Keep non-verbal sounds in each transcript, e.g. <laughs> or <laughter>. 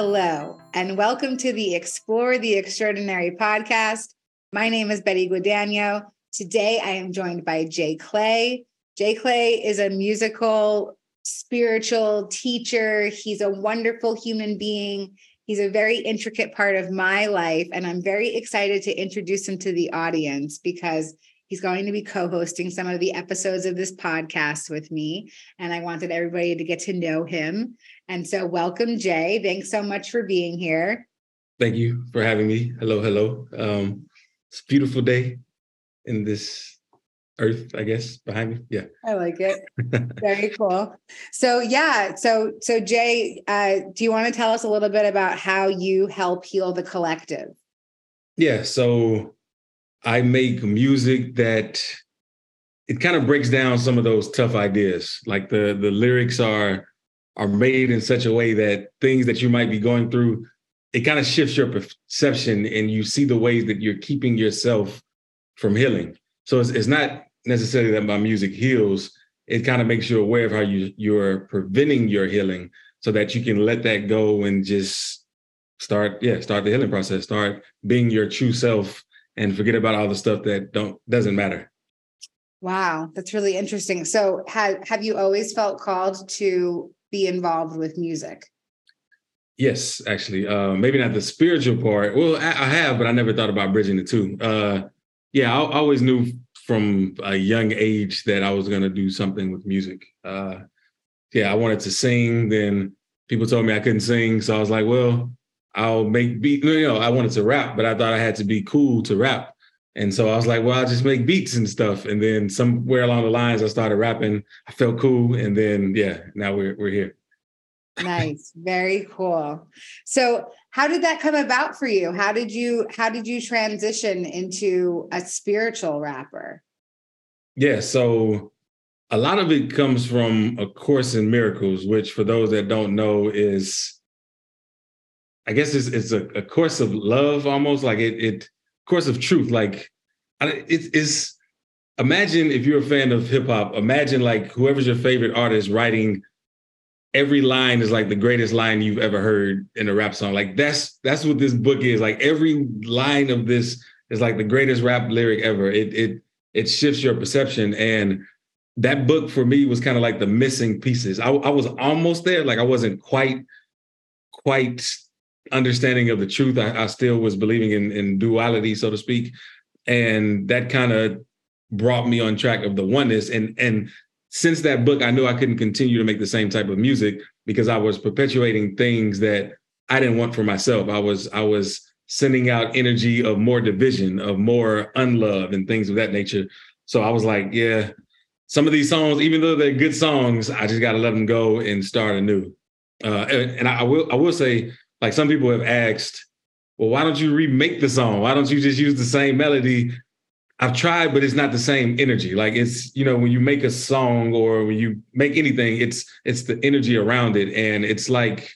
Hello, and welcome to the Explore the Extraordinary podcast. My name is Betty Guadagno. Today I am joined by JClay. Jay Clay is a musical, spiritual teacher. He's a wonderful human being. He's a very intricate part of my life, and I'm very excited to introduce him to the audience because He's going to be co hosting some of the episodes of this podcast with me. And I wanted everybody to get to know him. And so, welcome, Jay. Thanks so much for being here. Thank you for having me. Hello, hello. Um, it's a beautiful day in this earth i guess behind me yeah i like it <laughs> very cool so yeah so so jay uh, do you want to tell us a little bit about how you help heal the collective yeah so I make music that it kind of breaks down some of those tough ideas. Like the the lyrics are are made in such a way that things that you might be going through, it kind of shifts your perception and you see the ways that you're keeping yourself from healing. So it's, it's not necessarily that my music heals. It kind of makes you aware of how you you're preventing your healing so that you can let that go and just start, yeah, start the healing process, start being your true self and forget about all the stuff that don't doesn't matter. Wow, that's really interesting. So, have have you always felt called to be involved with music? Yes, actually. Uh, maybe not the spiritual part. Well, I, I, have, but I never thought about bridging the two. Uh, yeah, I, I, always knew from a young age that I was going to do something with music. Uh, yeah, I wanted to sing. Then people told me I couldn't sing, so I was like, well, I'll make beat. You know, I wanted to rap, but I thought I had to be cool to rap. And so I was like, well, I'll just make beats and stuff. And then somewhere along the lines, I started rapping. I felt cool. And then, yeah, now we're, we're here. nice. Very cool. So how did that come about for you? How did you, how did you transition into a spiritual rapper? Yeah. So a lot of it comes from A Course in Miracles, which for those that don't know is I guess it's it's a, a course of love almost like it it course of truth like it is imagine if you're a fan of hip hop imagine like whoever's your favorite artist writing every line is like the greatest line you've ever heard in a rap song. Like that's that's what this book is. Like every line of this is like the greatest rap lyric ever. It it it shifts your perception and that book for me was kind of like the missing pieces. I, I was almost there like i wasn't quite quite understanding of the truth. I, I still was believing in, in duality, so to speak. And that kind of brought me on track of the oneness. And and since that book, I knew I couldn't continue to make the same type of music because I was perpetuating things that I didn't want for myself. I was I was sending out energy of more division, of more unlove and things of that nature. So I was like, yeah, some of these songs, even though they're good songs, I just got to let them go and start anew. Uh, and, and I will I will say like some people have asked, well, why don't you remake the song? Why don't you just use the same melody? I've tried, but it's not the same energy. Like it's, you know, when you make a song or when you make anything, it's it's the energy around it. And it's like,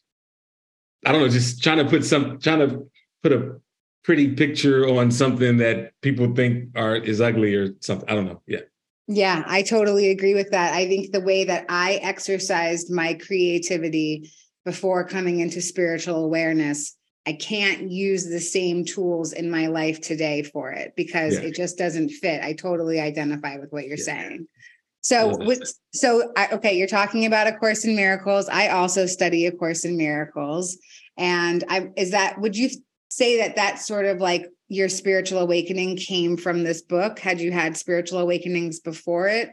I don't know, just trying to put some trying to put a pretty picture on something that people think are is ugly or something. I don't know. Yeah. Yeah, I totally agree with that. I think the way that I exercised my creativity before coming into spiritual awareness I can't use the same tools in my life today for it because yeah. it just doesn't fit. I totally identify with what you're yeah. saying. So, with, so I, okay, you're talking about a course in miracles. I also study a course in miracles, and I is that would you say that that sort of like your spiritual awakening came from this book? Had you had spiritual awakenings before it?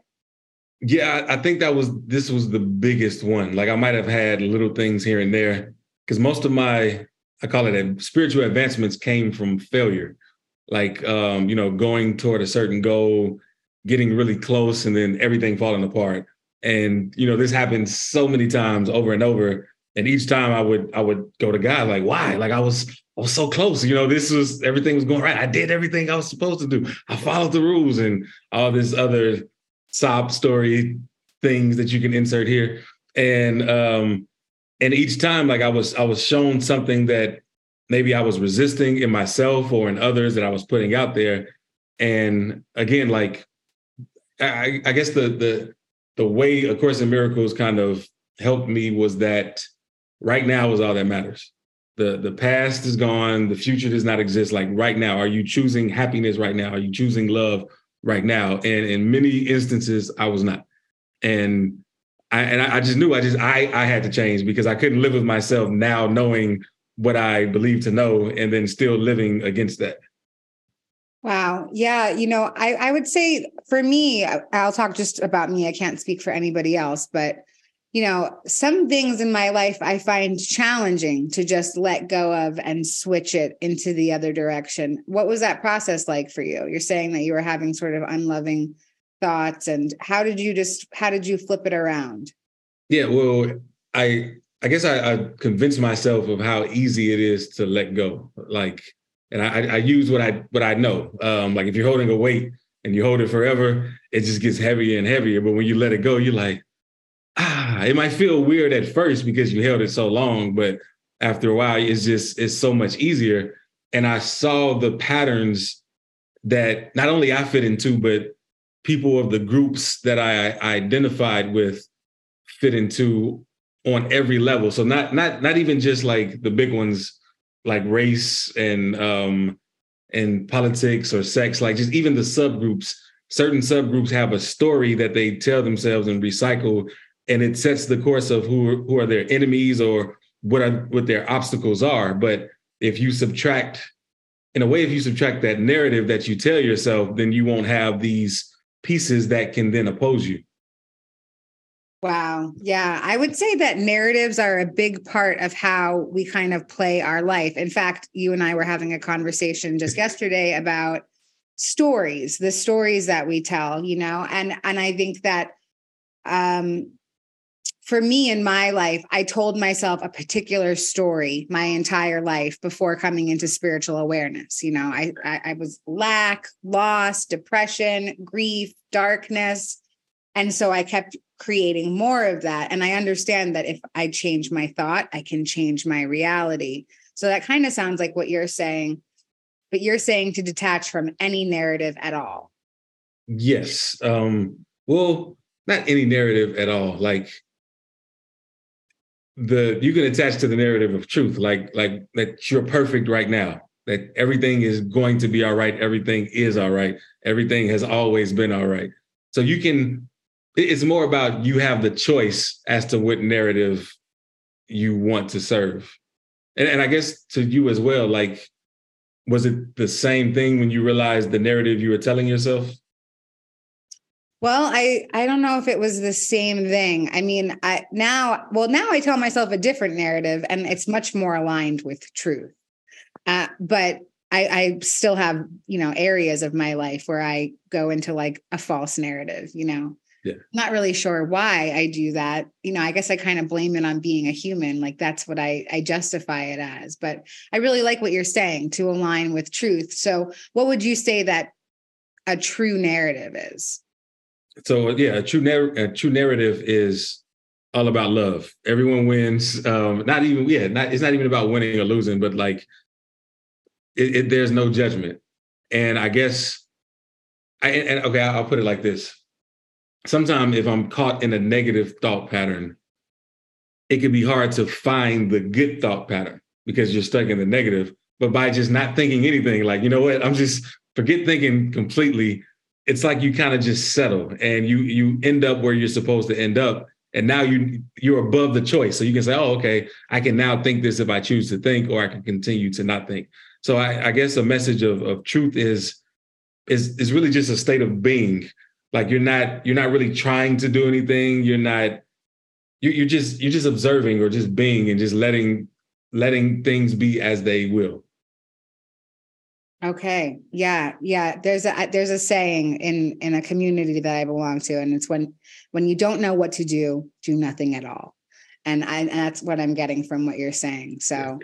Yeah, I think that was this was the biggest one. Like I might have had little things here and there because most of my I call it spiritual advancements came from failure. Like um, you know, going toward a certain goal, getting really close, and then everything falling apart. And you know, this happened so many times over and over. And each time I would I would go to God like, why? Like I was I was so close. You know, this was everything was going right. I did everything I was supposed to do. I followed the rules and all this other sob story things that you can insert here. And um, and each time, like I was, I was shown something that maybe I was resisting in myself or in others that I was putting out there. And again, like I, I guess the the the way A Course in Miracles kind of helped me was that right now is all that matters. the the past is gone, the future does not exist. Like right now, are you choosing happiness right now? Are you choosing love right now? And in many instances, I was not. And I and I just knew I just I I had to change because I couldn't live with myself now knowing what I believe to know and then still living against that. Wow. Yeah. You know, I, I would say for me, I'll talk just about me. I can't speak for anybody else, but you know, some things in my life I find challenging to just let go of and switch it into the other direction. What was that process like for you? You're saying that you were having sort of unloving thoughts and how did you just how did you flip it around? Yeah, well, I I guess I, I convinced myself of how easy it is to let go. Like, and I, I use what I what I know. Um, like if you're holding a weight and you hold it forever, it just gets heavier and heavier. But when you let it go, you're like, ah, it might feel weird at first because you held it so long, but after a while, it's just it's so much easier. And I saw the patterns that not only I fit into, but people of the groups that I, I identified with fit into on every level. So not not not even just like the big ones like race and um and politics or sex, like just even the subgroups. Certain subgroups have a story that they tell themselves and recycle and it sets the course of who who are their enemies or what are what their obstacles are. But if you subtract, in a way, if you subtract that narrative that you tell yourself, then you won't have these pieces that can then oppose you. Wow. Yeah. I would say that narratives are a big part of how we kind of play our life. In fact, you and I were having a conversation just <laughs> yesterday about stories, the stories that we tell, you know, and and I think that um for me in my life, I told myself a particular story my entire life before coming into spiritual awareness. You know, I, I, I was lack, loss, depression, grief, darkness. And so I kept creating more of that. And I understand that if I change my thought, I can change my reality. So that kind of sounds like what you're saying, but you're saying to detach from any narrative at all. Yes. Um, well, not any narrative at all. Like the you can attach to the narrative of truth, like like that you're perfect right now, that everything is going to be all right, everything is all right, everything has always been all right. So you can. It's more about you have the choice as to what narrative you want to serve, and, and I guess to you as well. Like, was it the same thing when you realized the narrative you were telling yourself? Well, I I don't know if it was the same thing. I mean, I now well now I tell myself a different narrative, and it's much more aligned with truth. Uh, but I, I still have you know areas of my life where I go into like a false narrative. You know, yeah. not really sure why I do that. You know, I guess I kind of blame it on being a human. Like that's what I I justify it as. But I really like what you're saying to align with truth. So, what would you say that a true narrative is? So yeah, a true narr- a true narrative is all about love. Everyone wins. Um, not even yeah, not it's not even about winning or losing, but like it, it, there's no judgment. And I guess I and okay, I'll put it like this. Sometimes if I'm caught in a negative thought pattern, it can be hard to find the good thought pattern because you're stuck in the negative. But by just not thinking anything, like, you know what, I'm just forget thinking completely it's like you kind of just settle and you you end up where you're supposed to end up and now you you're above the choice. So you can say oh okay i can now think this if i choose to think or i can continue to not think. So i, I guess a message of, of truth is is is really just a state of being. Like you're not you're not really trying to do anything. You're not you, you're just you're just observing or just being and just letting letting things be as they will Okay. Yeah. Yeah. There's a there's a saying in in a community that I belong to, and it's when when you don't know what to do, do nothing at all. And I and that's what I'm getting from what you're saying. So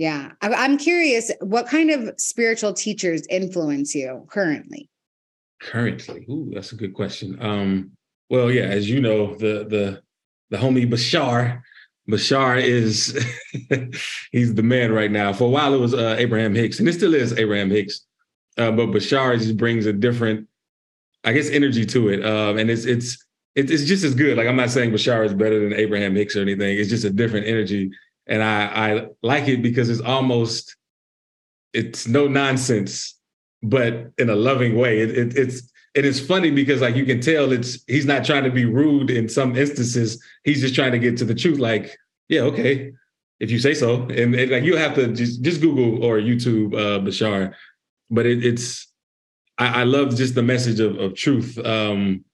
yeah. I, I'm curious, what kind of spiritual teachers influence you currently? Currently. Ooh, that's a good question. Um, well, yeah, as you know, the the the homie Bashar Bashar is <laughs> he's the man right now. For a while, it was uh, Abraham Hicks, and it still is Abraham Hicks. Uh, but Bashar just brings a different, I guess, energy to it, um, and it's it's it's just as good. Like I'm not saying Bashar is better than Abraham Hicks or anything. It's just a different energy, and I, I like it because it's almost it's no nonsense, but in a loving way. It, it, it's it is funny because like you can tell it's he's not trying to be rude in some instances. He's just trying to get to the truth. Like, yeah, okay, if you say so. And, and like you have to just just Google or YouTube uh, Bashar, but it, it's I, I, love just the message of, of truth um,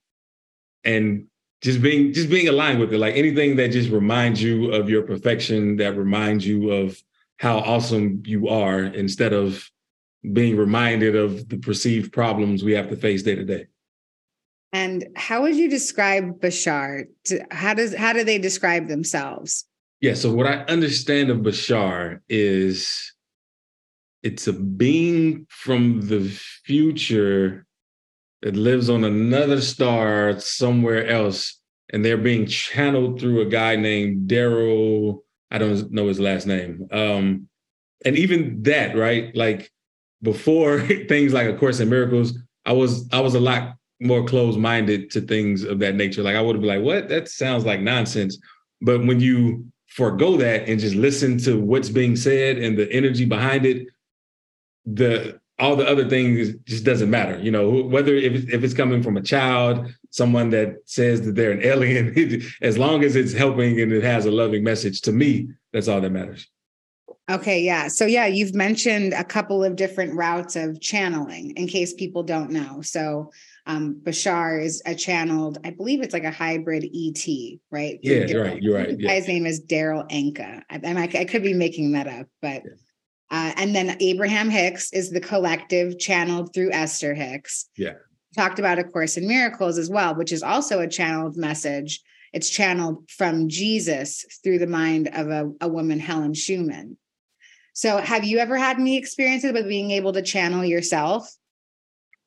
and just being just being aligned with it. Like anything that just reminds you of your perfection, that reminds you of how awesome you are, instead of being reminded of the perceived problems we have to face day to day. And how would you describe Bashar? How does how do they describe themselves? Yeah, so what I understand of Bashar is it's a being from the future that lives on another star somewhere else, and they're being channeled through a guy named Darryl. I don't know his last name. Um, and even that, right? Like before <laughs> things like A Course in Miracles, I was I was a lot more closed-minded to things of that nature. Like I would be like, what? That sounds like nonsense. But when you forego that and just listen to what's being said and the energy behind it, the all the other things just doesn't matter. You know, whether if it's, if it's coming from a child, someone that says that they're an <laughs> alien, as long as it's helping and it has a loving message, to me, that's all that matters. Okay, yeah. So yeah, you've mentioned a couple of different routes of channeling in case people don't know. So um, Bashar is a channeled, I believe it's like a hybrid ET, right? Yeah, you're right. You're right. The guy's name is Darryl Anka. I, I, I, could be making that up, but yeah. uh, and then Abraham Hicks is the collective channeled through Esther Hicks. Yeah. Talked about A Course in Miracles as well, which is also a channeled message. It's channeled from Jesus through the mind of a, a woman, Helen Schucman. So, have you ever had any experiences with being able to channel yourself?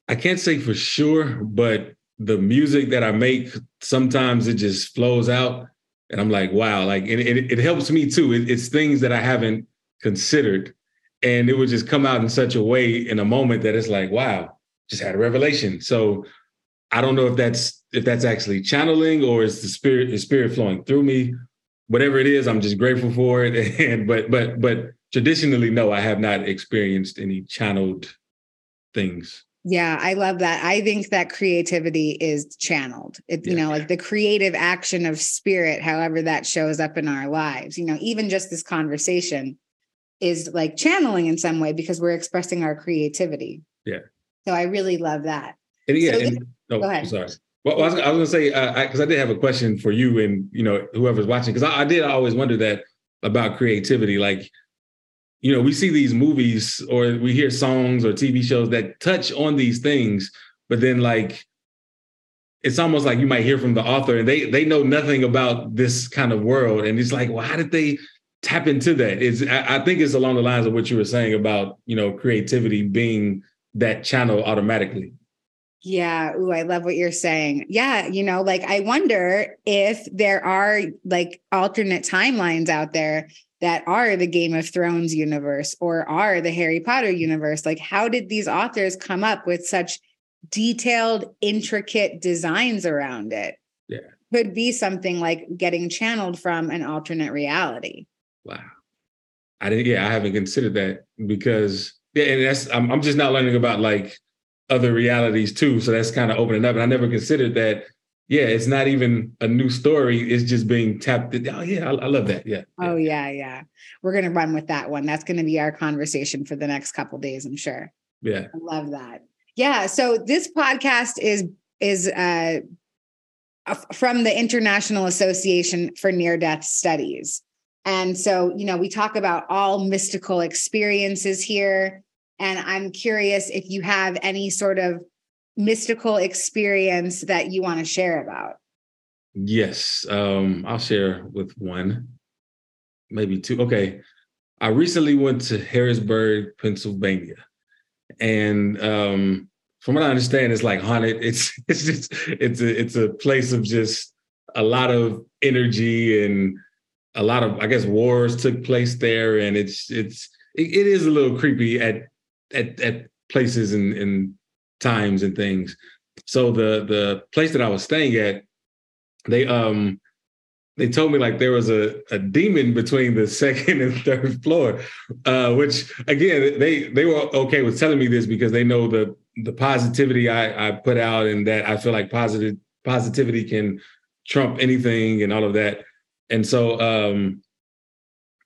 I can't say for sure, but the music that I make, sometimes it just flows out. And I'm like, wow, like, and it, it helps me too. It, it's things that I haven't considered. And it would just come out in such a way in a moment that it's like, wow, just had a revelation. So I don't know if that's if that's actually channeling or is the spirit spirit flowing through me. Whatever it is, I'm just grateful for it. <laughs> And but but but traditionally, no, I have not experienced any channeled things. Yeah, I love that. I think that creativity is channeled. It, yeah. you know, like the creative action of spirit, however that shows up in our lives. You know, even just this conversation is like channeling in some way because we're expressing our creativity. Yeah. So I really love that. And yeah, so and, this, oh, go ahead. sorry. Well, I was, I was going to say because uh, I, I, did have a question for you and you know whoever's watching because I, I did always wonder that about creativity. Like you know, we see these movies or we hear songs or TV shows that touch on these things, but then like it's almost like you might hear from the author and they they know nothing about this kind of world. And it's like, well, how did they tap into that? It's I, I think it's along the lines of what you were saying about, you know, creativity being that channel automatically. Yeah. Ooh, I love what you're saying. Yeah. You know, like I wonder if there are like alternate timelines out there that are the Game of Thrones universe or are the Harry Potter universe. Like, how did these authors come up with such detailed, intricate designs around it? Yeah. Could be something like getting channeled from an alternate reality. Wow. I didn't, yeah, I haven't considered that because, yeah, and that's, I'm, I'm just not learning about like other realities too. So that's kind of opening up. And I never considered that yeah, it's not even a new story. It's just being tapped. In. Oh yeah, I, I love that. Yeah. Oh yeah, yeah. We're gonna run with that one. That's gonna be our conversation for the next couple days, I'm sure. Yeah. I love that. Yeah. So this podcast is is uh from the International Association for Near Death Studies. And so, you know, we talk about all mystical experiences here. And I'm curious if you have any sort of mystical experience that you want to share about? Yes, um, I'll share with one, maybe two. Okay, I recently went to Harrisburg, Pennsylvania, and um, from what I understand, it's like haunted. <laughs> It's it's just it's a it's a place of just a lot of energy and a lot of I guess wars took place there, and it's it's it, it is a little creepy at at at places and and times and things. So the the place that I was staying at, they um they told me like there was a, a demon between the <laughs> second and third floor, uh, which again they they were okay with telling me this because they know the the positivity I, I put out and that I feel like positive positivity can trump anything and all of that. And so um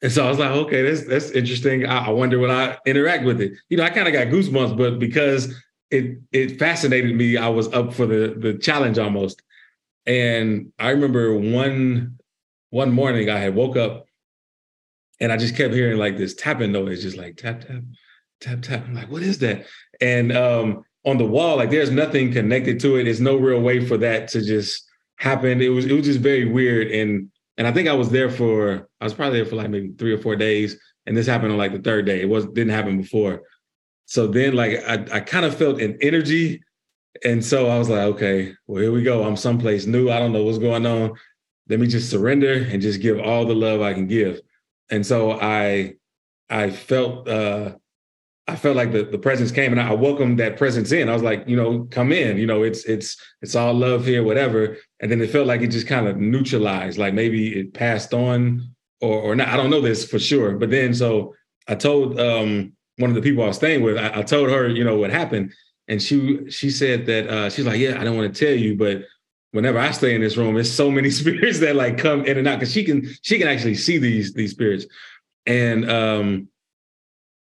and so I was like, okay, that's that's interesting. I, I wonder when I interact with it. You know, I kind of got goosebumps, but because it it fascinated me, I was up for the the challenge almost. And I remember one one morning I had woke up and I just kept hearing like this tapping noise, just like tap, tap, tap, tap. I'm like, what is that? And um, on the wall, like there's nothing connected to it. There's no real way for that to just happen. It was it was just very weird. And and I think I was there for I was probably there for like maybe three or four days. And this happened on like the third day. It was didn't happen before. So then like I, I kind of felt an energy. And so I was like, okay, well, here we go. I'm someplace new. I don't know what's going on let me just surrender and just give all the love I can give. And so I I felt uh I felt like the, the presence came and I welcomed that presence in. I was like, you know, come in, you know, it's it's it's all love here, whatever. And then it felt like it just kind of neutralized, like maybe it passed on or or not. I don't know this for sure. But then so I told um one of the people I was staying with, I, I told her, you know, what happened. And she she said that uh she's like, Yeah, I don't want to tell you, but whenever I stay in this room, there's so many <laughs> spirits that like come in and out because she can she can actually see these these spirits, and um,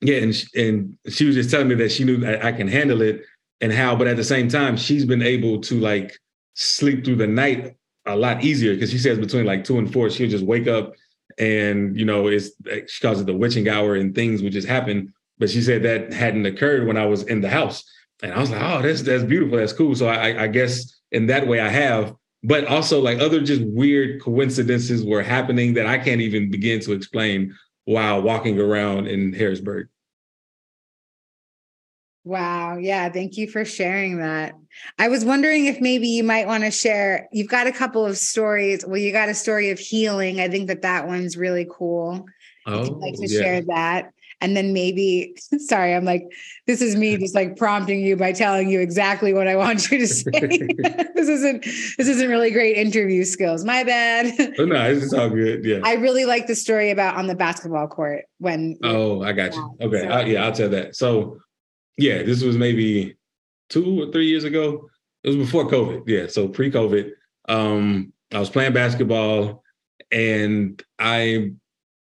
yeah, and she, and she was just telling me that she knew I can handle it and how, but at the same time, she's been able to like sleep through the night a lot easier because she says between like two and four, she'll just wake up and you know it's she calls it the witching hour and things would just happen. But she said that hadn't occurred when I was in the house, and I was like, oh, that's that's beautiful, that's cool. So I, I guess in that way I have, but also like other just weird coincidences were happening that I can't even begin to explain while walking around in Harrisburg. Wow. Yeah. Thank you for sharing that. I was wondering if maybe you might want to share. You've got a couple of stories. Well, you got a story of healing. I think that that one's really cool. Oh, if you'd like to yeah. share that and then maybe <laughs> sorry i'm like this is me just like prompting you by telling you exactly what i want you to say <laughs> <laughs> this isn't this isn't really great interview skills my bad oh, no it's all good yeah i really like the story about on the basketball court when oh i got you okay so, I, yeah i'll tell that so yeah this was maybe two or three years ago it was before covid yeah so pre-covid um i was playing basketball and i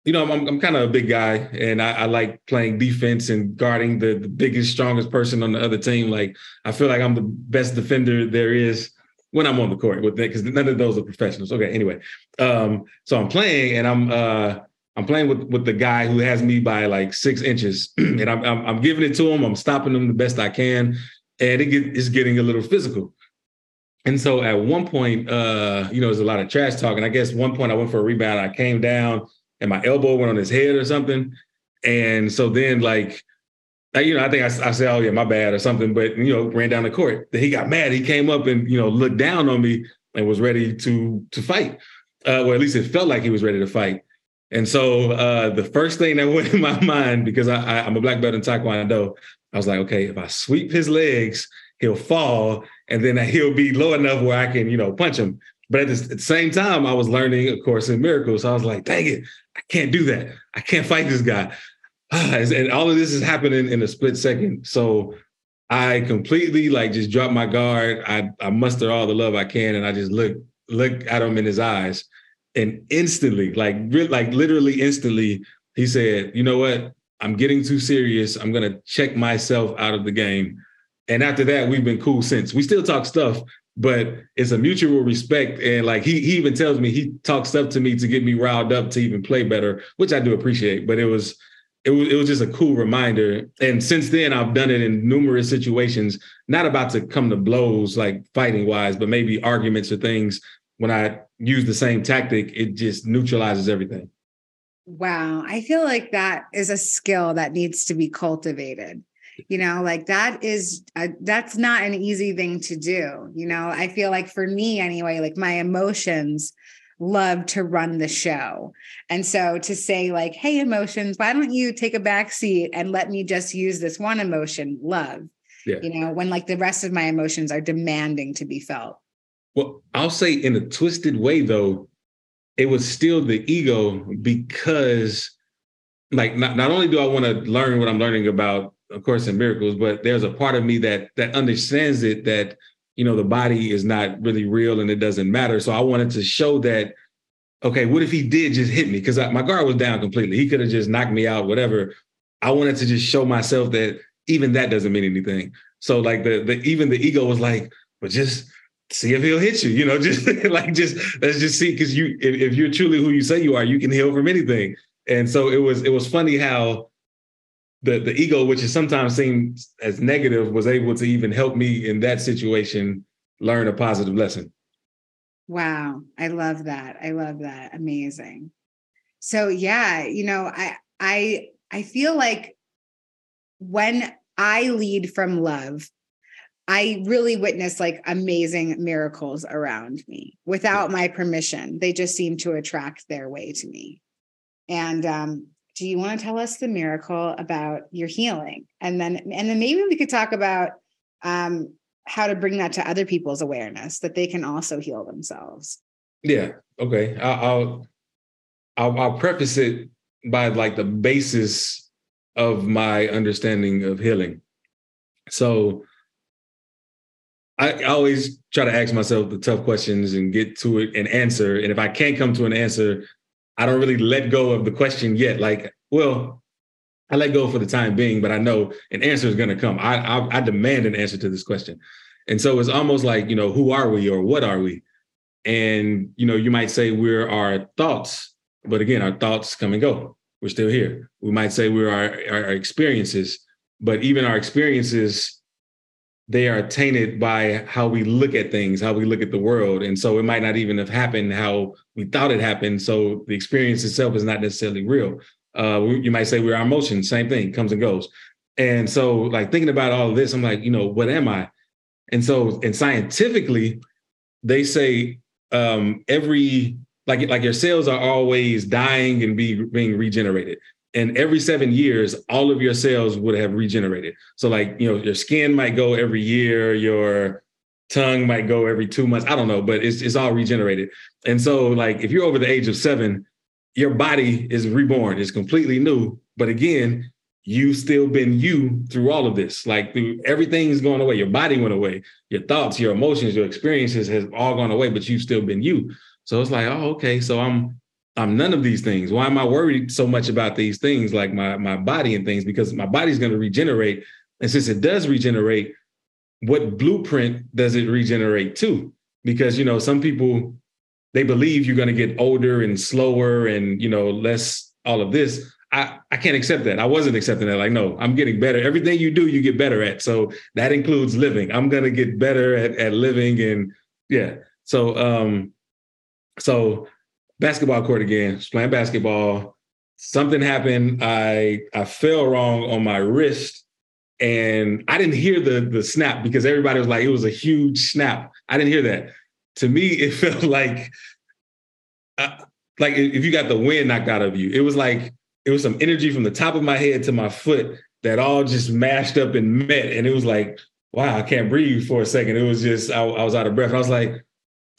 you know, I'm, I'm kind of a big guy and I, I, like playing defense and guarding the, the biggest, strongest person on the other team. Like, I feel like I'm the best defender there is when I'm on the court with that, because none of those are professionals. Okay, anyway. Um, so I'm playing and I'm uh I'm playing with with the guy who has me by like six inches, <clears throat> and I'm, I'm, I'm giving it to him. I'm stopping him the best I can, and it get, it's getting a little physical. And so at one point, uh, you know, there's a lot of trash talk, and I guess one point I went for a rebound. I came down, and my elbow went on his head or something. And so then like, you know, I think I, I said, oh yeah, my bad or something, but you know, ran down the court. Then he got mad. He came up and, you know, looked down on me and was ready to to fight. Uh, or at least it felt like he was ready to fight. And so uh, the first thing that <laughs> went in my mind, because I, I'm a black belt in Taekwondo, I was like, okay, if I sweep his legs, he'll fall, and then <laughs> he'll be low enough where I can, you know, punch him. But at the, at the, same time, I was learning, of course, in miracles. So I was like, dang it, I can't do that. I can't fight this guy. <sighs> and all of this is happening in a split second. So I completely like just drop my guard. I, I muster all the love I can, and I just look look at him in his eyes, and instantly, like like literally instantly, he said, "You know what? I'm getting too serious. I'm gonna check myself out of the game." And after that, we've been cool since. We still talk stuff, but it's a mutual respect. And like he he even tells me he talks stuff to me to get me riled up to even play better, which I do appreciate. But it was it was it was just a cool reminder. And since then I've done it in numerous situations, not about to come to blows like fighting wise, but maybe arguments or things. When I use the same tactic, it just neutralizes everything. Wow. I feel like that is a skill that needs to be cultivated you know like that is a, that's not an easy thing to do you know i feel like for me anyway like my emotions love to run the show and so to say like hey emotions why don't you take a back seat and let me just use this one emotion love yeah. you know when like the rest of my emotions are demanding to be felt well i'll say in a twisted way though it was still the ego because like not, not only do I want to learn what I'm learning about of course in miracles, but there's a part of me that that understands it that you know the body is not really real and it doesn't matter. So I wanted to show that okay, what if he did just hit me? Because my guard was down completely. He could have just knocked me out, whatever. I wanted to just show myself that even that doesn't mean anything. So like the the even the ego was like, but just see if he'll hit you, you know, <laughs> just like just let's just see because you if, if you're truly who you say you are, you can heal from anything. And so it was it was funny how the the ego, which is sometimes seen as negative, was able to even help me in that situation learn a positive lesson. Wow, I love that. I love that. Amazing. So yeah, you know, I I I feel like when I lead from love, I really witnessed like amazing miracles around me without my permission. They just seem to attract their way to me. And um, do you want to tell us the miracle about your healing? And then and then maybe we could talk about um, how to bring that to other people's awareness that they can also heal themselves. Yeah. Okay. I'll I'll, I'll preface it by like the basis of my understanding of healing. So I always try to ask myself the tough questions and get to it and answer. And if I can't come to an answer, I don't really let go of the question yet. Like, well, I let go for the time being, but I know an answer is going to come. I, I, I demand an answer to this question, and so it's almost like you know, who are we or what are we? And you know, you might say we're our thoughts, but again, our thoughts come and go. We're still here. We might say we're our, our experiences, but even our experiences they are tainted by how we look at things, how we look at the world. And so it might not even have happened how we thought it happened. So the experience itself is not necessarily real. Uh, you might say we're our emotions, same thing, comes and goes. And so, like thinking about all of this, I'm like, you know, what am I? And so, and scientifically, they say um, every like like your cells are always dying and be being regenerated and every seven years all of your cells would have regenerated. So like you know your skin might go every year your tongue might go every two months i don't know but it's, it's all regenerated. And so like if you're over the age of seven your body is reborn it's completely new. But again you've still been you through all of this. Like through everything's going away. Your body went away. Your thoughts your emotions your experiences has all gone away but you've still been you. So it's like oh okay. So i'm I'm none of these things. Why am I worried so much about these things like my my body and things? Because my body's going to regenerate, and since it does regenerate, what blueprint does it regenerate to? Because you know some people they believe you're going to get older and slower and you know less all of this. I, I can't accept that. I wasn't accepting that. Like, no, I'm getting better. Everything you do, you get better at. So that includes living. I'm gonna get better at, at living and yeah. So um, so basketball court again, just playing basketball. Something happened. I I fell wrong on my wrist, and I didn't hear the the snap because everybody was like, it was a huge snap. I didn't hear that. To me, <laughs> it felt like uh, like if you got the wind knocked out of you. It was like it was some energy from the top of my head to my foot that all just mashed up and met, and it was like, wow, I can't breathe for a second. It was just I, I was out of breath. I was like,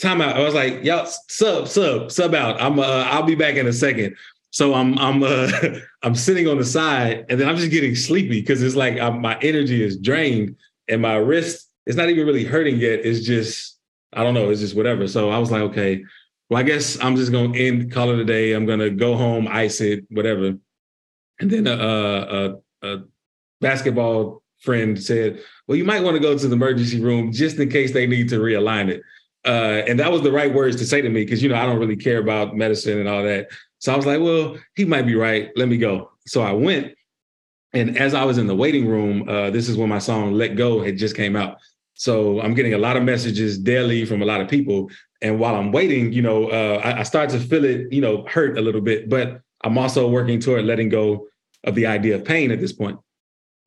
time out. I was like, y'all sub, sub, sub out. I'm uh, I'll be back in a second. So I'm I'm uh, <laughs> I'm sitting on the side and then I'm just getting sleepy because it's like I'm, my energy is drained and my wrist it's not even really hurting yet. It's just I don't know. It's just whatever. So I was like, okay, well I guess I'm just gonna end call it a day. I'm gonna go home, ice it, whatever. And then a, a, a basketball friend said, well, you might want to go to the emergency room just in case they need to realign it. Uh, and that was the right words to say to me because you know I don't really care about medicine and all that. So I was like, well, he might be right. Let me go. So I went, and as I was in the waiting room, uh, this is when my song "Let Go" had just came out. So I'm getting a lot of messages daily from a lot of people, and while I'm waiting, you know, uh, I, I start to feel it, you know, hurt a little bit. But I'm also working toward letting go of the idea of pain at this point.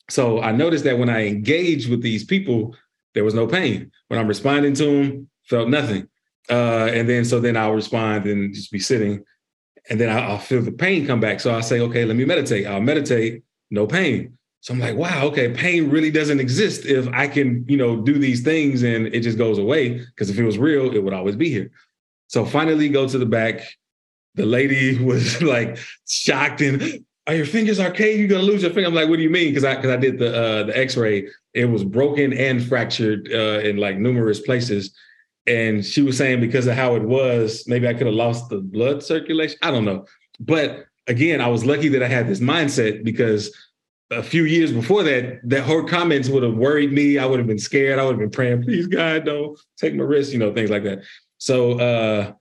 So I noticed that when I engage with these people, there was no pain. When I'm responding to them, felt nothing. Uh, and then so then I'll respond and just be sitting, and then I'll, I'll feel the pain come back. So I say, okay, let me meditate. I'll meditate, no pain. So I'm like, wow, okay, pain really doesn't exist if I can, you know, do these things and it just goes away. Because if it was real, it would always be here. So finally go to the back, the lady <laughs> was like shocked and are your fingers arcade? You're gonna lose your finger. I'm like, what do you mean? Because I because I did the uh, the X-ray. It was broken and fractured uh, in like numerous places. And she was saying because of how it was, maybe I could have lost the blood circulation. I don't know. But again, I was lucky that I had this mindset because a few years before that, that her comments would have worried me. I would have been scared. I would have been praying, please God, don't take my risk, you know, things like that. So uh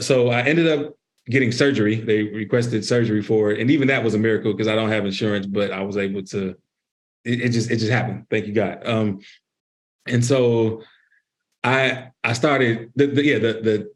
so I ended up getting surgery. They requested surgery for it, and even that was a miracle because I don't have insurance, but I was able to. It, it, just it just happened. Thank you God. Um, and so I I started. The, the, yeah, the the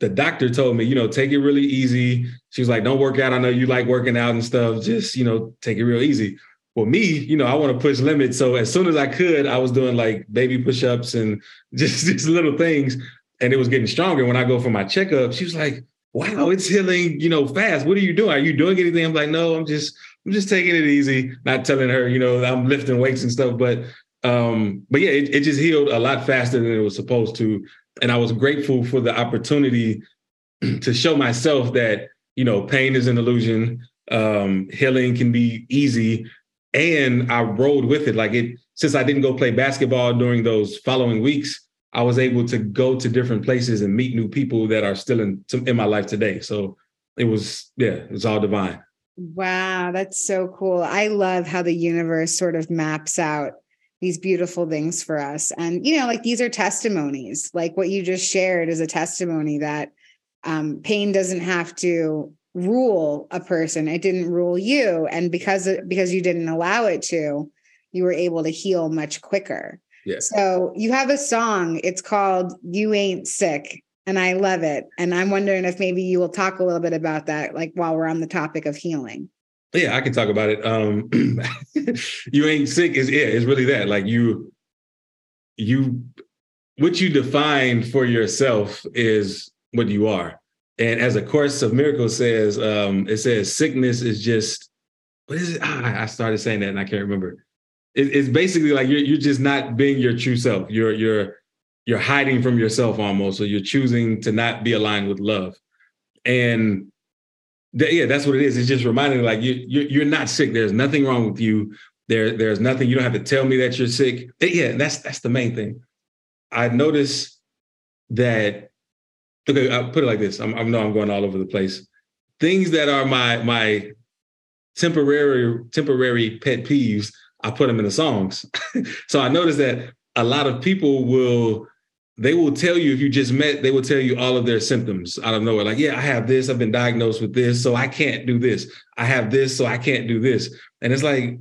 the doctor told me, you know, take it really easy. She was like, don't work out. I know you like working out and stuff. Just you know, take it real easy. Well, me, you know, I want to push limits. So as soon as I could, I was doing like baby push-ups and <laughs> just just little things. And it was getting stronger. When I go for my checkup, she was like, wow, it's healing, you know, fast. What are you doing? Are you doing anything? I'm like, no, I'm just, I'm just taking it easy, not telling her, you know, I'm lifting weights and stuff. But um, but yeah, it, it just healed a lot faster than it was supposed to. And I was grateful for the opportunity <clears throat> to show myself that, you know, pain is an illusion. Um, healing can be easy. And I rode with it. Like it, since I didn't go play basketball during those following weeks, I was able to go to different places and meet new people that are still in in my life today. So it was yeah, it was all divine. Wow, that's so cool. I love how the universe sort of maps out these beautiful things for us. And you know, like these are testimonies. Like what you just shared is a testimony that um, pain doesn't have to rule a person. It didn't rule you, and because because you didn't allow it to, you were able to heal much quicker. Yeah. So you have a song. It's called "You Ain't Sick," and I love it. And I'm wondering if maybe you will talk a little bit about that, like while we're on the topic of healing. Yeah, I can talk about it. Um, <clears throat> you ain't sick is yeah, it's really that. Like you, you, what you define for yourself is what you are. And as a course of miracles says, um, it says sickness is just what is it? Ah, I started saying that and I can't remember it's basically like you're you're just not being your true self. You're you're you're hiding from yourself almost. So you're choosing to not be aligned with love. And yeah, that's what it is. It's just reminding like you you're, you're not sick. There's nothing wrong with you. There there's nothing. You don't have to tell me that you're sick. Yeah, that's that's the main thing. I notice that. Okay, I'll put it like this. I'm, I know I'm going all over the place. Things that are my my temporary temporary pet peeves I put them in the songs. <laughs> so I noticed that a lot of people will they will tell you if you just met, they will tell you all of their symptoms out of nowhere. Like, yeah, I have this, I've been diagnosed with this, so I can't do this. I have this, so I can't do this. And it's like,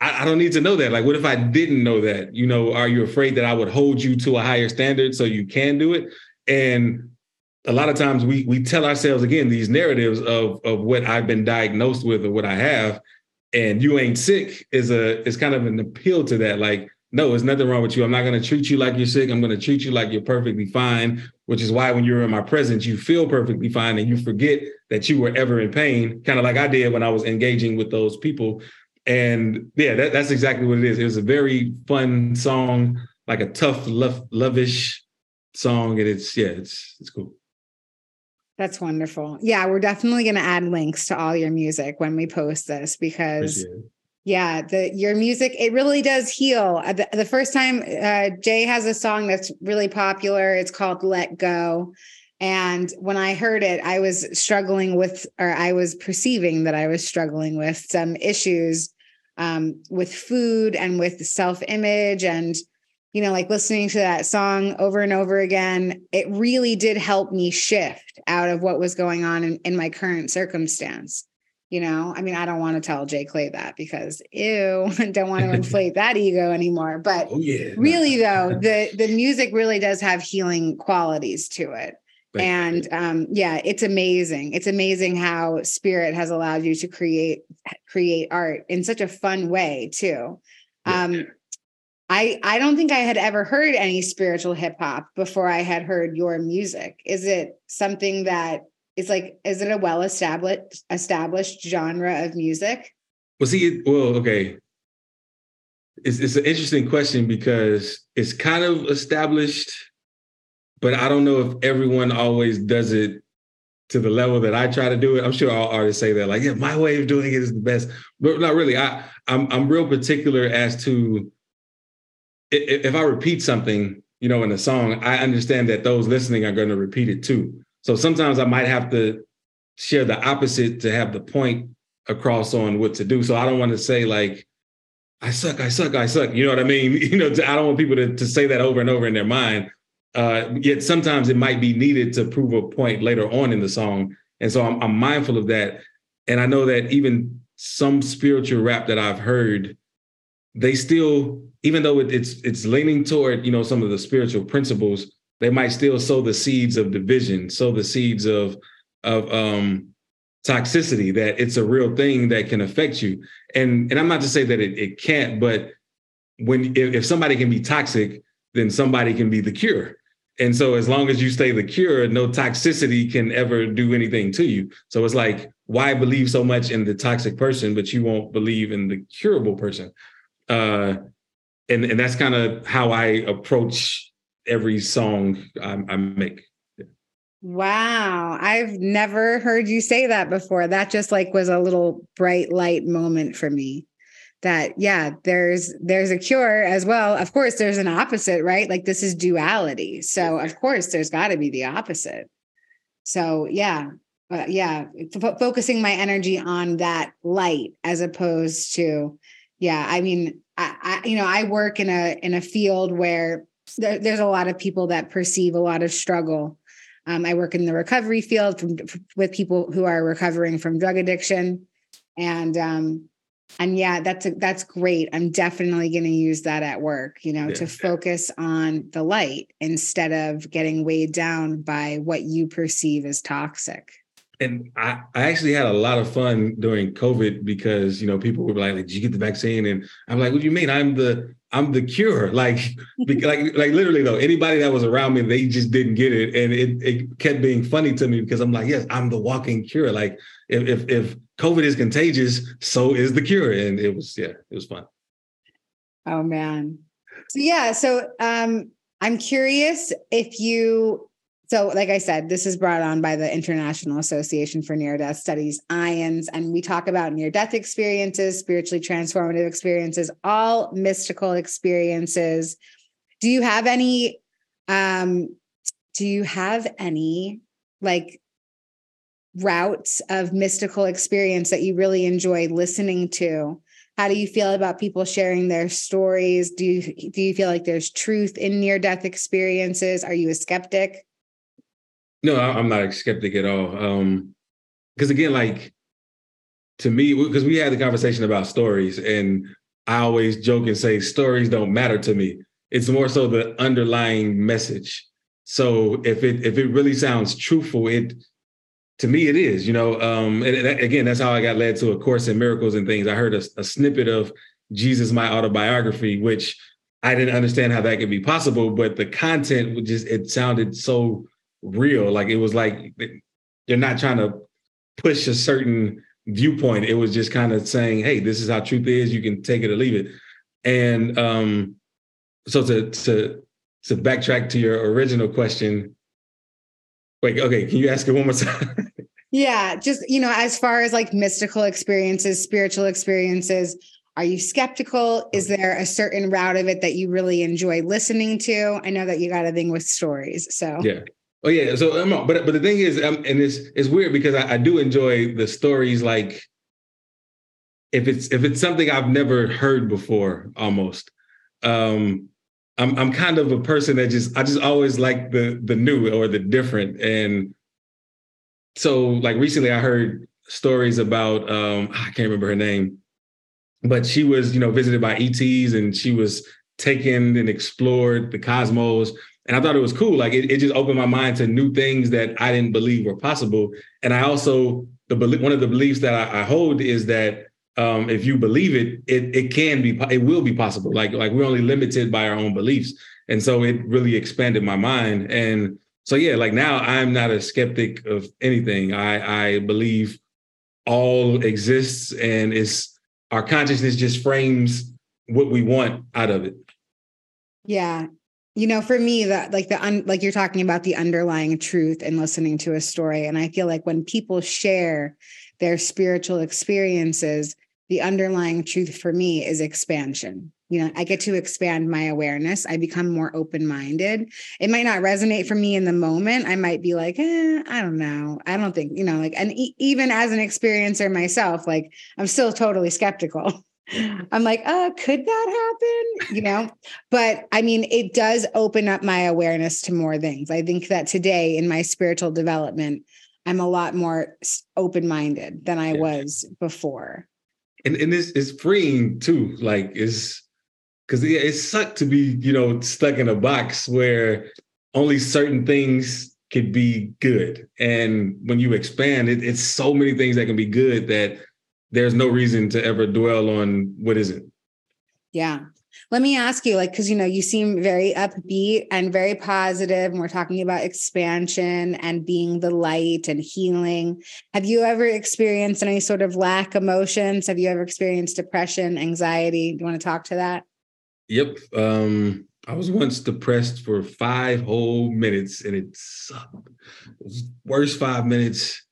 I, I don't need to know that. Like, what if I didn't know that? You know, are you afraid that I would hold you to a higher standard so you can do it? And a lot of times we we tell ourselves again these narratives of of what I've been diagnosed with or what I have, and you ain't sick is a is kind of an appeal to that. Like, no, there's nothing wrong with you. I'm not going to treat you like you're sick. I'm going to treat you like you're perfectly fine. Which is why when you're in my presence, you feel perfectly fine and you forget that you were ever in pain, kind of like I did when I was engaging with those people. And yeah, that, that's exactly what it is. It was a very fun song, like a tough, love, lovish song, and it's yeah, it's it's cool. That's wonderful. Yeah, we're definitely going to add links to all your music when we post this because yeah, the your music it really does heal. Uh, the, the first time uh, Jay has a song that's really popular, it's called "Let Go." And when I heard it, I was struggling with, or I was perceiving that I was struggling with some issues um, with food and with self image and you know, like listening to that song over and over again, it really did help me shift out of what was going on in, in my current circumstance. You know, I mean, I don't want to tell JClay that because ew, <laughs> don't want to <laughs> inflate that ego anymore. But oh, yeah, really though, <laughs> the the music really does have healing qualities to it. And um, yeah, it's amazing. It's amazing how spirit has allowed you to create create art in such a fun way too. Yeah. Um, I I don't think I had ever heard any spiritual hip hop before I had heard your music. Is it something that is like is it a well established established genre of music? Well, see, well, okay. It's it's an interesting question because it's kind of established, but I don't know if everyone always does it to the level that I try to do it. I'm sure all artists say that, like, yeah, my way of doing it is the best. But not really. I I'm I'm real particular as to if, if I repeat something, you know, in a song, I understand that those listening are going to repeat it too. So sometimes I might have to share the opposite to have the point across on what to do. So I don't want to say like, I suck, I suck, I suck. You know what I mean? <laughs> You know, I don't want people to, to say that over and over in their mind. Uh, yet sometimes it might be needed to prove a point later on in the song. And so I'm, I'm mindful of that. And I know that even some spiritual rap that I've heard, they still, even though it, it's it's leaning toward, you know, some of the spiritual principles, they might still sow the seeds of division, sow the seeds of of um toxicity that it's a real thing that can affect you. And and I'm not to say that it, it can't, but when if, if somebody can be toxic, then somebody can be the cure. And so as long as you stay the cure, no toxicity can ever do anything to you. So it's like, why believe so much in the toxic person, but you won't believe in the curable person? Uh, and, and that's kind of how I approach every song I, I make. Wow. I've never heard you say that before. That just like was a little bright light moment for me. That yeah, there's there's a cure as well. Of course, there's an opposite, right? Like this is duality. So of course there's got to be the opposite. So yeah. Uh, yeah, f- focusing my energy on that light as opposed to yeah, I mean, I, I you know, I work in a in a field where there, there's a lot of people that perceive a lot of struggle um, I work in the recovery field from, with people who are recovering from drug addiction, and um, and yeah, that's a, that's great. I'm definitely going to use that at work. You know, yeah. to focus on the light instead of getting weighed down by what you perceive as toxic and I, I actually had a lot of fun during COVID because you know people were like, "Did you get the vaccine?" And I'm like, "What do you mean? I'm the I'm the cure." <laughs> Like, like, like literally though, anybody that was around me, they just didn't get it, and it it kept being funny to me because I'm like, "Yes, I'm the walking cure." Like, if if if COVID is contagious, so is the cure, and it was yeah, it was fun. Oh man, so yeah, so um, I'm curious if you so, like I said, this is brought on by the International Association for Near Death Studies, IANDS, and we talk about near death experiences, spiritually transformative experiences, all mystical experiences. Do you have any? Um, do you have any like routes of mystical experience that you really enjoy listening to? How do you feel about people sharing their stories? Do you do you feel like there's truth in near death experiences? Are you a skeptic? No, I'm not a skeptic at all. Um, because again, like to me, because we had the conversation about stories, and I always joke and say stories don't matter to me. It's more so the underlying message. So if it if it really sounds truthful, it to me it is. You know, um, and, and again, that's how I got led to a course in miracles and things. I heard a, a snippet of Jesus, my autobiography, which I didn't understand how that could be possible, but the content just it sounded so real. Like it was like they're not trying to push a certain viewpoint. It was just kind of saying, "Hey, this is how truth is. You can take it or leave it." And um, so to to to backtrack to your original question. Wait, okay, can you ask it one more time? <laughs> yeah, just you know, as far as like mystical experiences, spiritual experiences, are you skeptical? Is there a certain route of it that you really enjoy listening to? I know that you got a thing with stories, so yeah. Oh yeah, so um, but but the thing is, um, and it's it's weird because I, I do enjoy the stories. Like if it's if it's something I've never heard before, almost. Um, I'm I'm kind of a person that just I just always like the the new or the different, and so like recently I heard stories about um I can't remember her name, but she was you know visited by ETs and she was taken and explored the cosmos and I thought it was cool. Like it, it just opened my mind to new things that I didn't believe were possible. And I also the one of the beliefs that I, I hold is that um, if you believe it, it it can be it will be possible. Like like we're only limited by our own beliefs, and so it really expanded my mind. And so yeah, like now I'm not a skeptic of anything. I I believe all exists, and it's our consciousness just frames what we want out of it. Yeah, you know for me that like the un, like you're talking about the underlying truth and listening to a story and i feel like when people share their spiritual experiences the underlying truth for me is expansion. You know i get to expand my awareness. I become more open-minded. It might not resonate for me in the moment. I might be like eh, i don't know. I don't think you know like and e- even as an experiencer myself like i'm still totally skeptical <laughs> I'm like, uh, could that happen? You know, but I mean, it does open up my awareness to more things. I think that today in my spiritual development, I'm a lot more open minded than I was before. And and it's, it's freeing too. Like it's because it, it sucked to be, you know, stuck in a box where only certain things could be good. And when you expand, it, it's so many things that can be good that there's no reason to ever dwell on what isn't. Yeah. Let me ask you, like, because you know, you seem very upbeat and very positive, and we're talking about expansion and being the light and healing. Have you ever experienced any sort of lack emotions? Have you ever experienced depression, anxiety? Do you want to talk to that? Yep. Um, I was once depressed for five whole minutes and it sucked. It was worst five minutes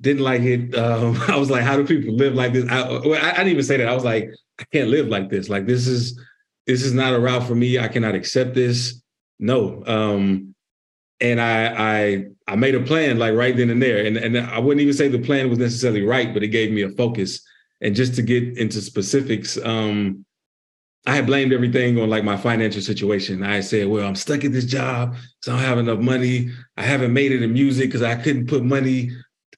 didn't like it. <laughs> Um, I was like, how do people live like this? I, I, I, didn't even say that. I was like, I can't live like this. Like this is this is not a route for me. I cannot accept this. No. Um, and I I I made a plan like right then and there. And and I wouldn't even say the plan was necessarily right, but it gave me a focus. And just to get into specifics, um, I had blamed everything on like my financial situation. I said, well, I'm stuck at this job, so I don't have enough money. I haven't made it in music because I couldn't put money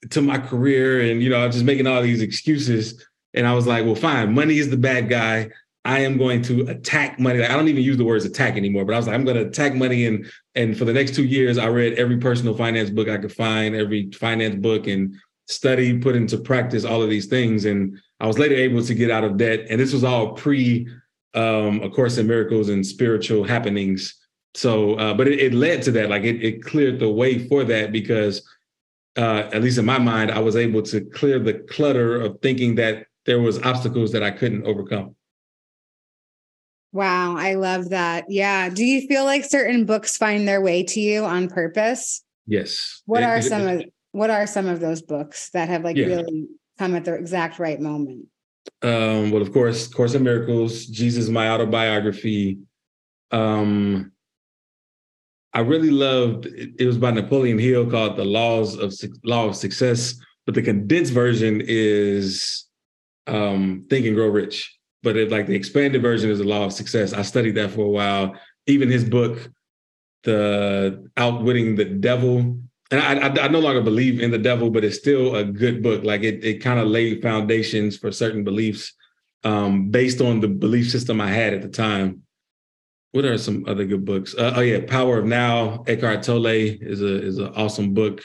to my career and you know, I was just making all these excuses. And I was like, well, fine, money is the bad guy. I am going to attack money. Like, I don't even use the words attack anymore, but I was like, I'm going to attack money. And and for the next two years, I read every personal finance book I could find, every finance book, and study, put into practice all of these things. And I was later able to get out of debt. And this was all pre um, A Course in Miracles and spiritual happenings. So, uh, but it, it led to that. Like it, it cleared the way for that because uh, at least in my mind, I was able to clear the clutter of thinking that there was obstacles that I couldn't overcome. Wow, I love that. Yeah. Do you feel like certain books find their way to you on purpose? Yes. What it, are some it, of what are some of those books that have like yeah. really come at the exact right moment? Um, well, of course, Course in Miracles, Jesus, my autobiography. Um, I really loved it was by Napoleon Hill called The Laws of Law of Success, but the condensed version is um, Think and Grow Rich. But it, like the expanded version is The Law of Success. I studied that for a while. Even his book, The Outwitting the Devil, and I, I, I no longer believe in the devil, but it's still a good book. Like it, it kind of laid foundations for certain beliefs um, based on the belief system I had at the time what are some other good books? Uh, oh yeah, Power of Now. Eckhart Tolle is a is an awesome book.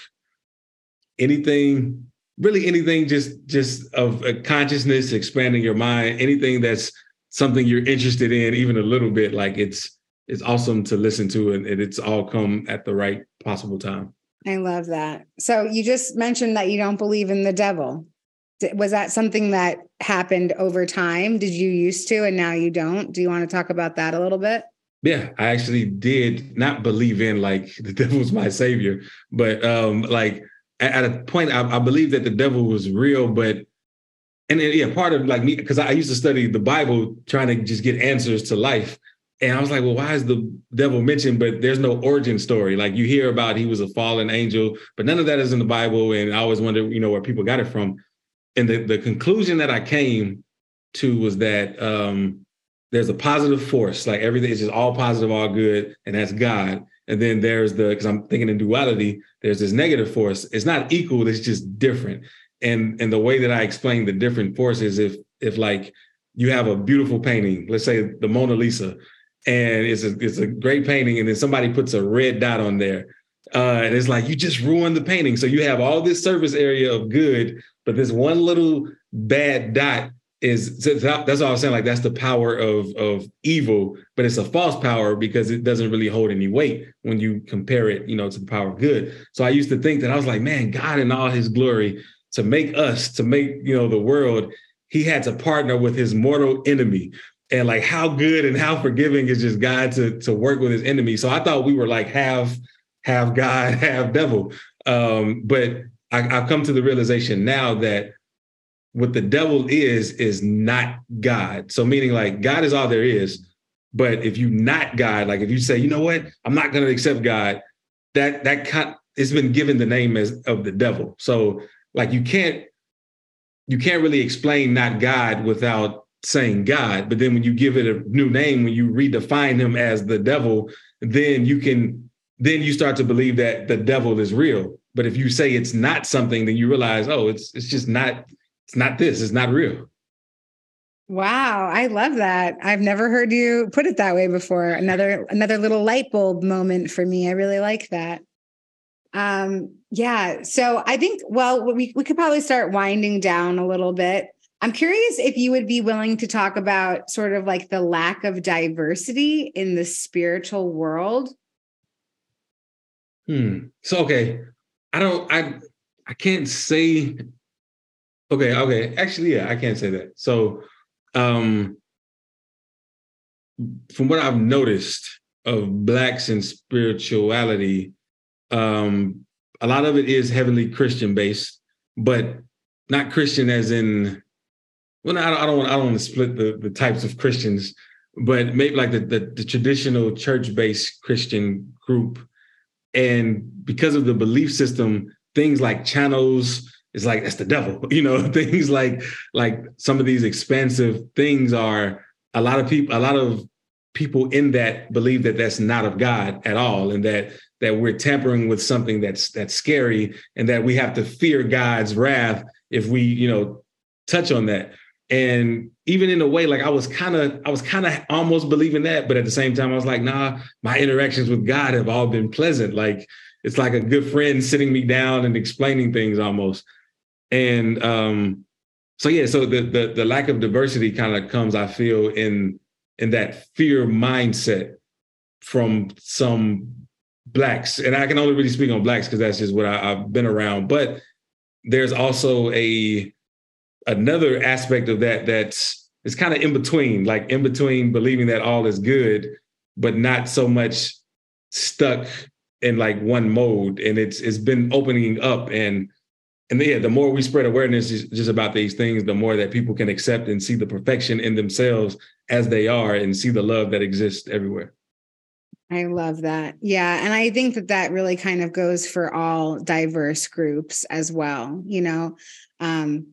Anything, really anything, just just of consciousness, expanding your mind. Anything that's something you're interested in, even a little bit. Like it's it's awesome to listen to, and, and it's all come at the right possible time. I love that. So you just mentioned that you don't believe in the devil. Was that something that happened over time? Did you used to and now you don't? Do you want to talk about that a little bit? Yeah, I actually did not believe in like <laughs> the devil was my savior, but um like at, a point I, I believed that the devil was real, but and yeah, part of like me because I used to study the Bible trying to just get answers to life. And I was like, well, why is the devil mentioned? But there's no origin story. Like you hear about he was a fallen angel, but none of that is in the Bible. And I always wonder, you know, where people got it from. And the, the conclusion that I came to was that um, there's a positive force, like everything is just all positive, all good, and that's God. And then there's the because I'm thinking in duality, there's this negative force. It's not equal, it's just different. And and the way that I explain the different forces, if if like you have a beautiful painting, let's say the Mona Lisa, and it's a it's a great painting, and then somebody puts a red dot on there. Uh, and it's like you just ruined the painting. So you have all this surface area of good, but this one little bad dot is that's all I'm saying. Like that's the power of of evil, but it's a false power because it doesn't really hold any weight when you compare it, you know, to the power of good. So I used to think that I was like, man, God in all His glory to make us, to make you know the world, He had to partner with His mortal enemy. and like how good and how forgiving is just God to to work with his enemy. So I thought we were like half half God, <laughs> half devil. Um, but I, I've come to the realization now that what the devil is is not God. So meaning like God is all there is. But if you not God, like if you say, you know what, I'm not going to accept God, that that kind it's been given the name as of the devil. So like you can't you can't really explain not God without saying God. But then when you give it a new name, when you redefine him as the devil, then you can then you start to believe that the devil is real. But if you say it's not something, then you realize, oh, it's it's just not it's not this, it's not real. Wow, I love that. I've never heard you put it that way before. Another another little light bulb moment for me. I really like that. Um yeah, so I think well we we could probably start winding down a little bit. I'm curious if you would be willing to talk about sort of like the lack of diversity in the spiritual world. Hmm. So okay, I don't I I can't say okay, okay. Actually, yeah, I can't say that. So um from what I've noticed of blacks and spirituality, um, a lot of it is heavily Christian based, but not Christian as in well, I don't, I don't want I don't want to split the, the types of Christians, but maybe like the, the, the traditional church based Christian group, and because of the belief system, things like channels is like that's the devil, <laughs> you know. <laughs> things like like some of these expensive things are a lot of people a lot of people in that believe that that's not of God at all, and that that we're tampering with something that's that's scary, and that we have to fear God's wrath if we you know touch on that and even in a way like i was kind of i was kind of almost believing that but at the same time i was like nah my interactions with god have all been pleasant like it's like a good friend sitting me down and explaining things almost and um so yeah so the the, the lack of diversity kind of comes i feel in in that fear mindset from some blacks and i can only really speak on blacks because that's just what I, i've been around but there's also a another aspect of that that's it's kind of in between, like in between believing that all is good, but not so much stuck in like one mode. And it's it's been opening up and and yeah, the more we spread awareness just about these things, the more that people can accept and see the perfection in themselves as they are and see the love that exists everywhere. I love that. Yeah. And I think that that really kind of goes for all diverse groups as well. You know, um,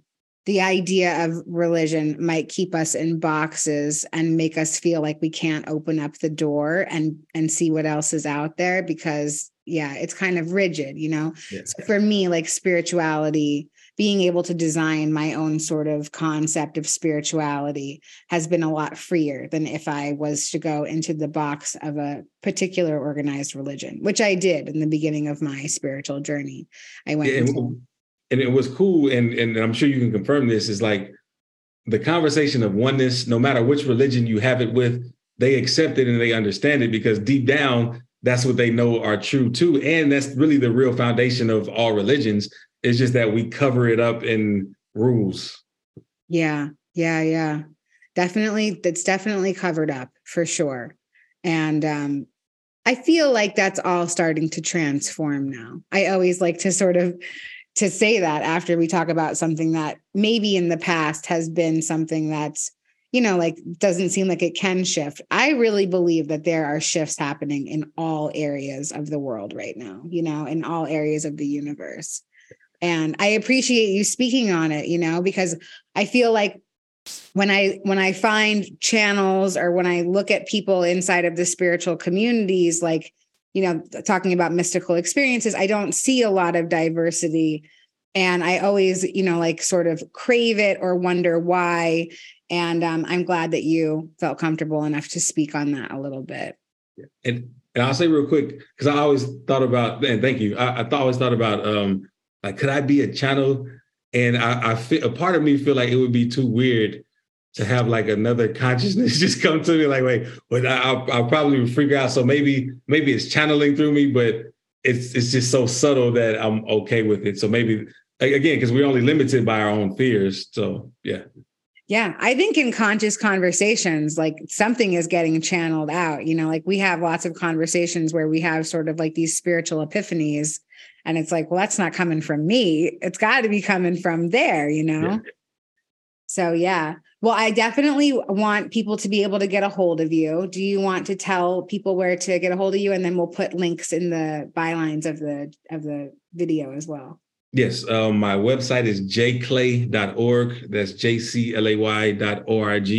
the idea of religion might keep us in boxes and make us feel like we can't open up the door and and see what else is out there because yeah it's kind of rigid you know yeah. so for me like spirituality being able to design my own sort of concept of spirituality has been a lot freer than if I was to go into the box of a particular organized religion, which I did in the beginning of my spiritual journey. I went. Yeah, into- and it was cool, and and I'm sure you can confirm this, is like the conversation of oneness, no matter which religion you have it with, they accept it and they understand it because deep down, that's what they know are true too. And that's really the real foundation of all religions. It's just that we cover it up in rules. Yeah, yeah, yeah. Definitely, that's definitely covered up for sure. And um, I feel like that's all starting to transform now. I always like to sort of to say that after we talk about something that maybe in the past has been something that's you know like doesn't seem like it can shift i really believe that there are shifts happening in all areas of the world right now you know in all areas of the universe and i appreciate you speaking on it you know because i feel like when i when i find channels or when i look at people inside of the spiritual communities like you know, talking about mystical experiences, I don't see a lot of diversity. And I always, you know, like sort of crave it or wonder why. And um, I'm glad that you felt comfortable enough to speak on that a little bit. And and I'll say real quick because I always thought about and thank you. I, I always thought about um like could I be a channel? And I, I feel a part of me feel like it would be too weird to have like another <laughs> consciousness just come to me like wait but I'll, I'll probably freak out so maybe maybe it's channeling through me but it's it's just so subtle that i'm okay with it so maybe again because we're only limited by our own fears so yeah Yeah, I think in conscious conversations, like something is getting channeled out. You know, like we have lots of conversations where we have sort of like these spiritual epiphanies. And it's like, well, that's not coming from me. It's got to be coming from there, you know? Yeah. So, yeah. Well, I definitely want people to be able to get a hold of you. Do you want to tell people where to get a hold of you? And then we'll put links in the bylines of the of the video as well. Yes, um, my website is jclay.org. That's jclay.org.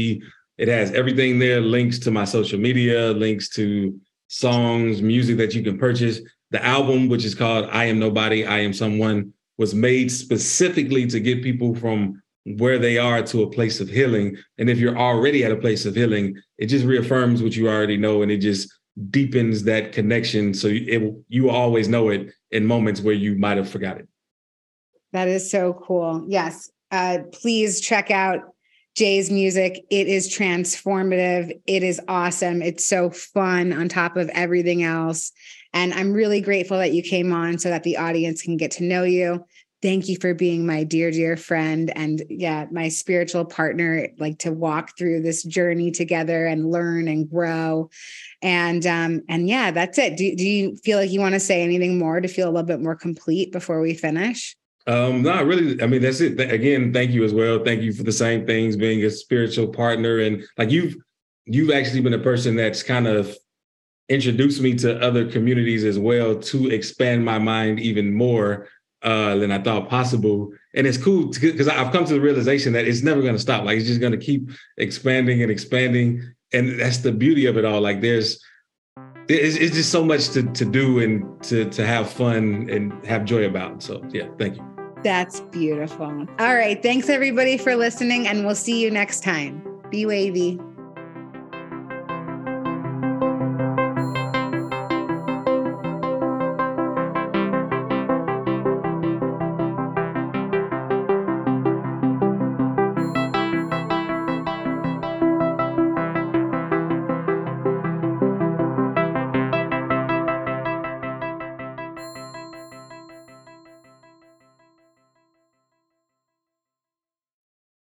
It has everything there, links to my social media, links to songs, music that you can purchase. The album, which is called I Am Nobody, I Am Someone, was made specifically to get people from where they are to a place of healing. And if you're already at a place of healing, it just reaffirms what you already know and it just deepens that connection. So it, you always know it in moments where you might have forgot it. That is so cool. Yes. Uh, please check out Jay's music. It is transformative. It is awesome. It's so fun on top of everything else. And I'm really grateful that you came on so that the audience can get to know you. Thank you for being my dear, dear friend and yeah, my spiritual partner, like to walk through this journey together and learn and grow. And um, and yeah, that's it. Do, do you feel like you want to say anything more to feel a little bit more complete before we finish? Um, no, really. I mean, that's it. Again, thank you as well. Thank you for the same things, being a spiritual partner, and like you've you've actually been a person that's kind of introduced me to other communities as well to expand my mind even more uh, than I thought possible. And it's cool because I've come to the realization that it's never going to stop. Like it's just going to keep expanding and expanding, and that's the beauty of it all. Like there's it's, it's just so much to to do and to to have fun and have joy about. So yeah, thank you. That's beautiful. All right. Thanks everybody for listening, and we'll see you next time. Be wavy.